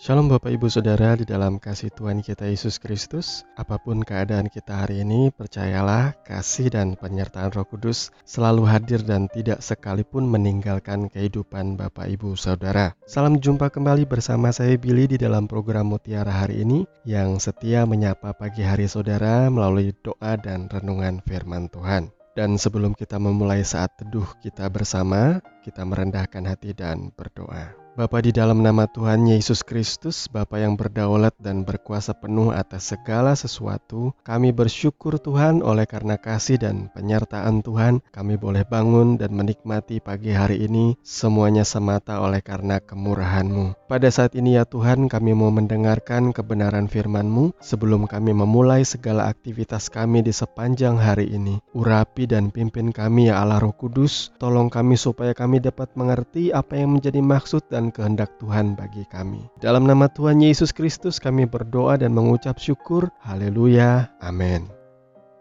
Shalom Bapak Ibu Saudara di dalam kasih Tuhan kita Yesus Kristus. Apa pun keadaan kita hari ini, percayalah kasih dan penyertaan Roh Kudus selalu hadir dan tidak sekalipun meninggalkan kehidupan Bapak Ibu Saudara. Salam jumpa kembali bersama saya Billy di dalam program Mutiara hari ini yang setia menyapa pagi hari saudara melalui doa dan renungan firman Tuhan. Dan sebelum kita memulai saat teduh kita bersama, kita merendahkan hati dan berdoa. Bapa di dalam nama Tuhan Yesus Kristus, Bapa yang berdaulat dan berkuasa penuh atas segala sesuatu, kami bersyukur Tuhan oleh karena kasih dan penyertaan Tuhan, kami boleh bangun dan menikmati pagi hari ini, semuanya semata oleh karena kemurahan-Mu. Pada saat ini ya Tuhan, kami mau mendengarkan kebenaran firman-Mu sebelum kami memulai segala aktivitas kami di sepanjang hari ini. Urapi dan pimpin kami ya Allah Roh Kudus, tolong kami supaya kami dapat mengerti apa yang menjadi maksud dan kehendak Tuhan bagi kami. Dalam nama Tuhan Yesus Kristus kami berdoa dan mengucap syukur. Haleluya. Amin.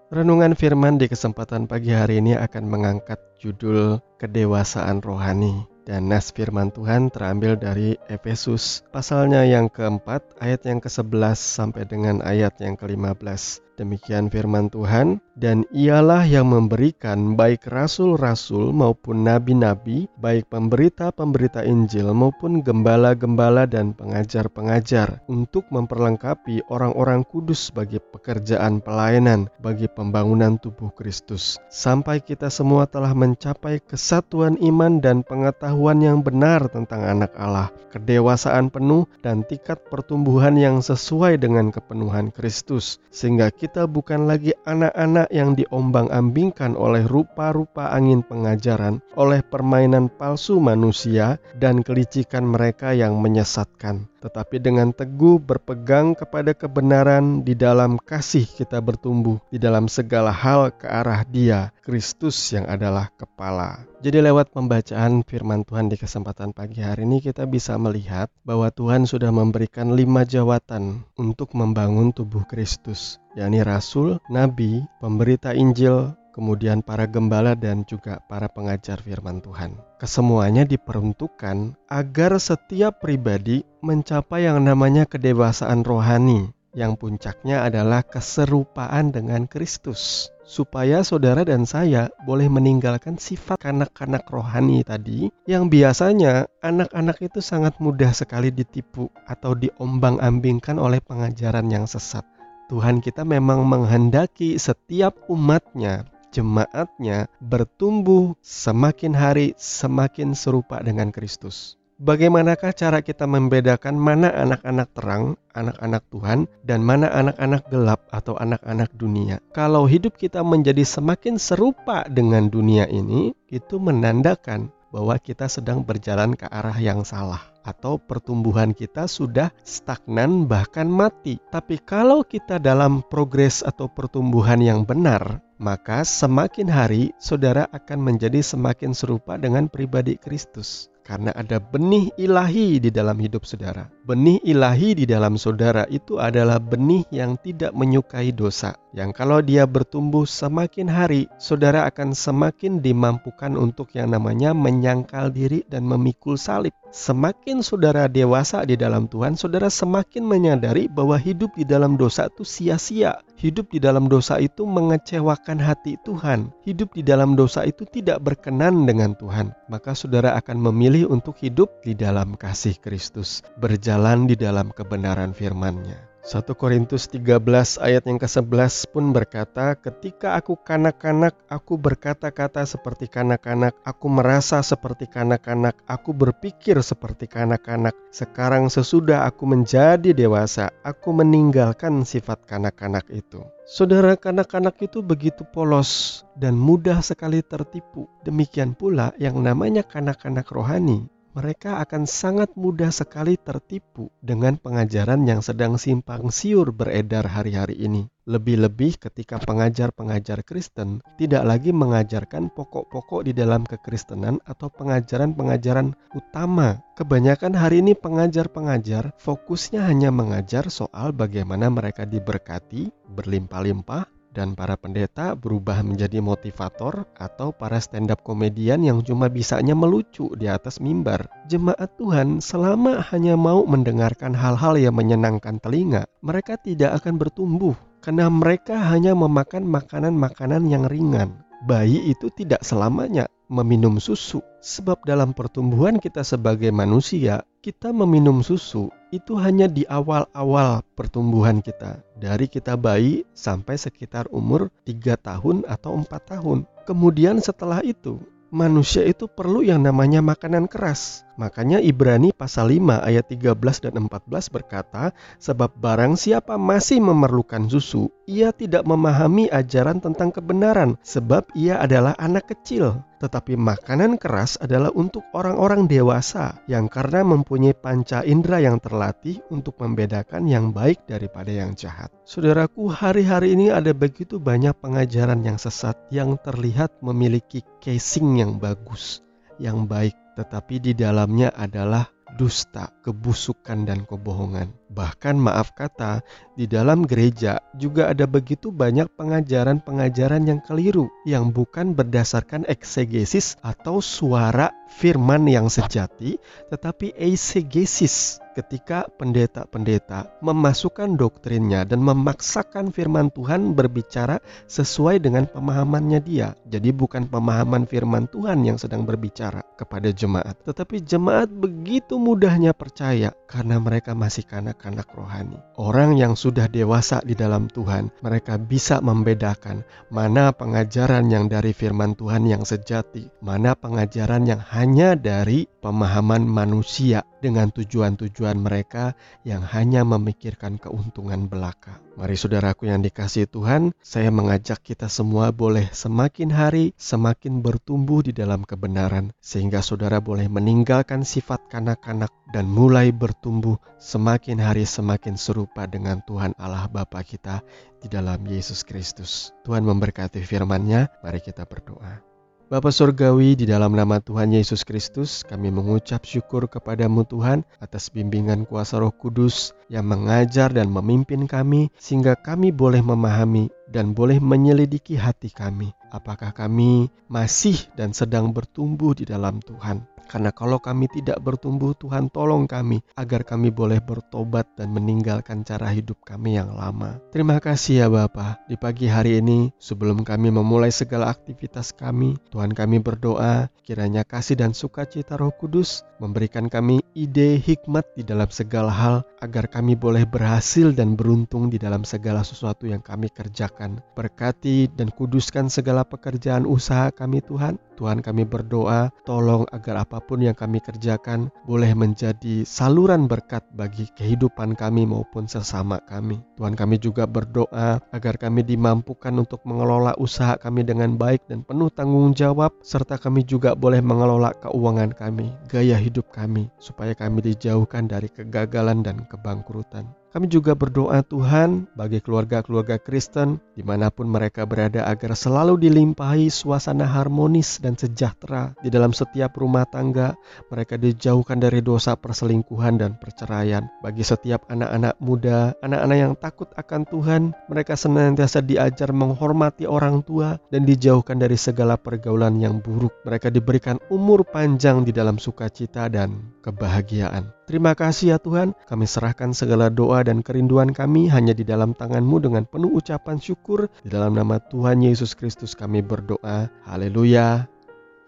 Renungan firman di kesempatan pagi hari ini akan mengangkat judul kedewasaan rohani. Dan nas firman Tuhan terambil dari Efesus pasalnya yang keempat ayat yang ke-11 sampai dengan ayat yang ke-15. Demikian firman Tuhan, dan ialah yang memberikan baik rasul-rasul maupun nabi-nabi, baik pemberita-pemberita Injil maupun gembala-gembala dan pengajar-pengajar untuk memperlengkapi orang-orang kudus bagi pekerjaan pelayanan bagi pembangunan tubuh Kristus. Sampai kita semua telah mencapai kesatuan iman dan pengetahuan yang benar tentang anak Allah, kedewasaan penuh dan tingkat pertumbuhan yang sesuai dengan kepenuhan Kristus, sehingga kita bukan lagi anak-anak yang diombang-ambingkan oleh rupa-rupa angin pengajaran, oleh permainan palsu manusia, dan kelicikan mereka yang menyesatkan tetapi dengan teguh berpegang kepada kebenaran di dalam kasih kita bertumbuh di dalam segala hal ke arah Dia, Kristus yang adalah kepala. Jadi lewat pembacaan firman Tuhan di kesempatan pagi hari ini kita bisa melihat bahwa Tuhan sudah memberikan lima jawatan untuk membangun tubuh Kristus, yakni rasul, nabi, pemberita Injil, kemudian para gembala dan juga para pengajar firman Tuhan. Kesemuanya diperuntukkan agar setiap pribadi mencapai yang namanya kedewasaan rohani, yang puncaknya adalah keserupaan dengan Kristus. Supaya saudara dan saya boleh meninggalkan sifat kanak-kanak rohani tadi, yang biasanya anak-anak itu sangat mudah sekali ditipu atau diombang-ambingkan oleh pengajaran yang sesat. Tuhan kita memang menghendaki setiap umatnya jemaatnya bertumbuh semakin hari semakin serupa dengan Kristus. Bagaimanakah cara kita membedakan mana anak-anak terang, anak-anak Tuhan, dan mana anak-anak gelap atau anak-anak dunia? Kalau hidup kita menjadi semakin serupa dengan dunia ini, itu menandakan bahwa kita sedang berjalan ke arah yang salah atau pertumbuhan kita sudah stagnan bahkan mati. Tapi kalau kita dalam progres atau pertumbuhan yang benar, maka semakin hari saudara akan menjadi semakin serupa dengan pribadi Kristus. Karena ada benih ilahi di dalam hidup saudara. Benih ilahi di dalam saudara itu adalah benih yang tidak menyukai dosa. Yang kalau dia bertumbuh semakin hari, saudara akan semakin dimampukan untuk yang namanya menyangkal diri dan memikul salib. Semakin saudara dewasa di dalam Tuhan, saudara semakin menyadari bahwa hidup di dalam dosa itu sia-sia. Hidup di dalam dosa itu mengecewakan hati Tuhan. Hidup di dalam dosa itu tidak berkenan dengan Tuhan. Maka saudara akan memilih untuk hidup di dalam kasih Kristus, berjalan di dalam kebenaran firman-Nya. 1 Korintus 13 ayat yang ke-11 pun berkata, Ketika aku kanak-kanak, aku berkata-kata seperti kanak-kanak, aku merasa seperti kanak-kanak, aku berpikir seperti kanak-kanak. Sekarang sesudah aku menjadi dewasa, aku meninggalkan sifat kanak-kanak itu. Saudara kanak-kanak itu begitu polos dan mudah sekali tertipu. Demikian pula yang namanya kanak-kanak rohani mereka akan sangat mudah sekali tertipu dengan pengajaran yang sedang simpang siur beredar hari-hari ini. Lebih-lebih ketika pengajar-pengajar Kristen tidak lagi mengajarkan pokok-pokok di dalam kekristenan atau pengajaran-pengajaran utama. Kebanyakan hari ini pengajar-pengajar fokusnya hanya mengajar soal bagaimana mereka diberkati, berlimpah-limpah, dan para pendeta berubah menjadi motivator atau para stand up komedian yang cuma bisanya melucu di atas mimbar. Jemaat Tuhan selama hanya mau mendengarkan hal-hal yang menyenangkan telinga, mereka tidak akan bertumbuh karena mereka hanya memakan makanan-makanan yang ringan. Bayi itu tidak selamanya meminum susu, sebab dalam pertumbuhan kita sebagai manusia, kita meminum susu itu hanya di awal-awal pertumbuhan kita. Dari kita bayi sampai sekitar umur 3 tahun atau 4 tahun. Kemudian setelah itu, manusia itu perlu yang namanya makanan keras. Makanya Ibrani pasal 5 ayat 13 dan 14 berkata, sebab barang siapa masih memerlukan susu, ia tidak memahami ajaran tentang kebenaran, sebab ia adalah anak kecil. Tetapi makanan keras adalah untuk orang-orang dewasa yang karena mempunyai panca indera yang terlatih untuk membedakan yang baik daripada yang jahat. Saudaraku, hari-hari ini ada begitu banyak pengajaran yang sesat yang terlihat memiliki casing yang bagus, yang baik tetapi di dalamnya adalah dusta, kebusukan, dan kebohongan. Bahkan, maaf kata, di dalam gereja juga ada begitu banyak pengajaran-pengajaran yang keliru, yang bukan berdasarkan eksegesis atau suara firman yang sejati, tetapi eisegesis ketika pendeta-pendeta memasukkan doktrinnya dan memaksakan firman Tuhan berbicara sesuai dengan pemahamannya dia. Jadi bukan pemahaman firman Tuhan yang sedang berbicara kepada jemaat, tetapi jemaat begitu mudahnya percaya karena mereka masih kanak-kanak rohani. Orang yang sudah dewasa di dalam Tuhan, mereka bisa membedakan mana pengajaran yang dari firman Tuhan yang sejati, mana pengajaran yang hanya dari pemahaman manusia dengan tujuan-tujuan mereka yang hanya memikirkan keuntungan belaka. Mari saudaraku yang dikasih Tuhan, saya mengajak kita semua boleh semakin hari semakin bertumbuh di dalam kebenaran sehingga saudara boleh meninggalkan sifat kanak-kanak dan mulai bertumbuh semakin hari semakin serupa dengan Tuhan Allah Bapa kita di dalam Yesus Kristus. Tuhan memberkati firman-Nya, mari kita berdoa. Bapa Surgawi, di dalam nama Tuhan Yesus Kristus, kami mengucap syukur kepadamu Tuhan atas bimbingan kuasa roh kudus yang mengajar dan memimpin kami sehingga kami boleh memahami dan boleh menyelidiki hati kami. Apakah kami masih dan sedang bertumbuh di dalam Tuhan? Karena kalau kami tidak bertumbuh, Tuhan tolong kami agar kami boleh bertobat dan meninggalkan cara hidup kami yang lama. Terima kasih ya Bapa. Di pagi hari ini, sebelum kami memulai segala aktivitas kami, Tuhan kami berdoa kiranya kasih dan sukacita Roh Kudus memberikan kami ide hikmat di dalam segala hal agar kami boleh berhasil dan beruntung di dalam segala sesuatu yang kami kerjakan. Berkati dan kuduskan segala pekerjaan usaha kami Tuhan. Tuhan kami berdoa, tolong agar apa pun yang kami kerjakan boleh menjadi saluran berkat bagi kehidupan kami maupun sesama kami. Tuhan kami juga berdoa agar kami dimampukan untuk mengelola usaha kami dengan baik dan penuh tanggung jawab serta kami juga boleh mengelola keuangan kami, gaya hidup kami supaya kami dijauhkan dari kegagalan dan kebangkrutan. Kami juga berdoa Tuhan bagi keluarga-keluarga Kristen di mana pun mereka berada agar selalu dilimpahi suasana harmonis dan sejahtera di dalam setiap rumah tangga. Mereka dijauhkan dari dosa perselingkuhan dan perceraian. Bagi setiap anak-anak muda, anak-anak yang takut akan Tuhan, mereka senantiasa diajar menghormati orang tua dan dijauhkan dari segala pergaulan yang buruk. Mereka diberikan umur panjang di dalam sukacita dan kebahagiaan. Terima kasih ya Tuhan, kami serahkan segala dan kerinduan kami hanya di dalam tangan-Mu dengan penuh ucapan syukur. Di dalam nama Tuhan Yesus Kristus kami berdoa. Haleluya.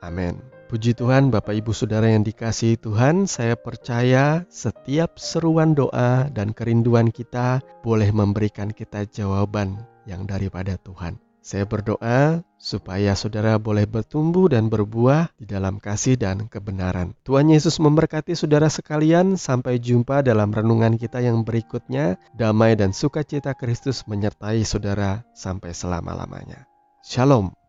Amin. Puji Tuhan, Bapak Ibu Saudara yang dikasihi Tuhan, saya percaya setiap seruan doa dan kerinduan kita boleh memberikan kita jawaban yang daripada Tuhan. Saya berdoa supaya saudara boleh bertumbuh dan berbuah di dalam kasih dan kebenaran. Tuhan Yesus memberkati saudara sekalian. Sampai jumpa dalam renungan kita yang berikutnya. Damai dan sukacita Kristus menyertai saudara sampai selama-lamanya. Shalom.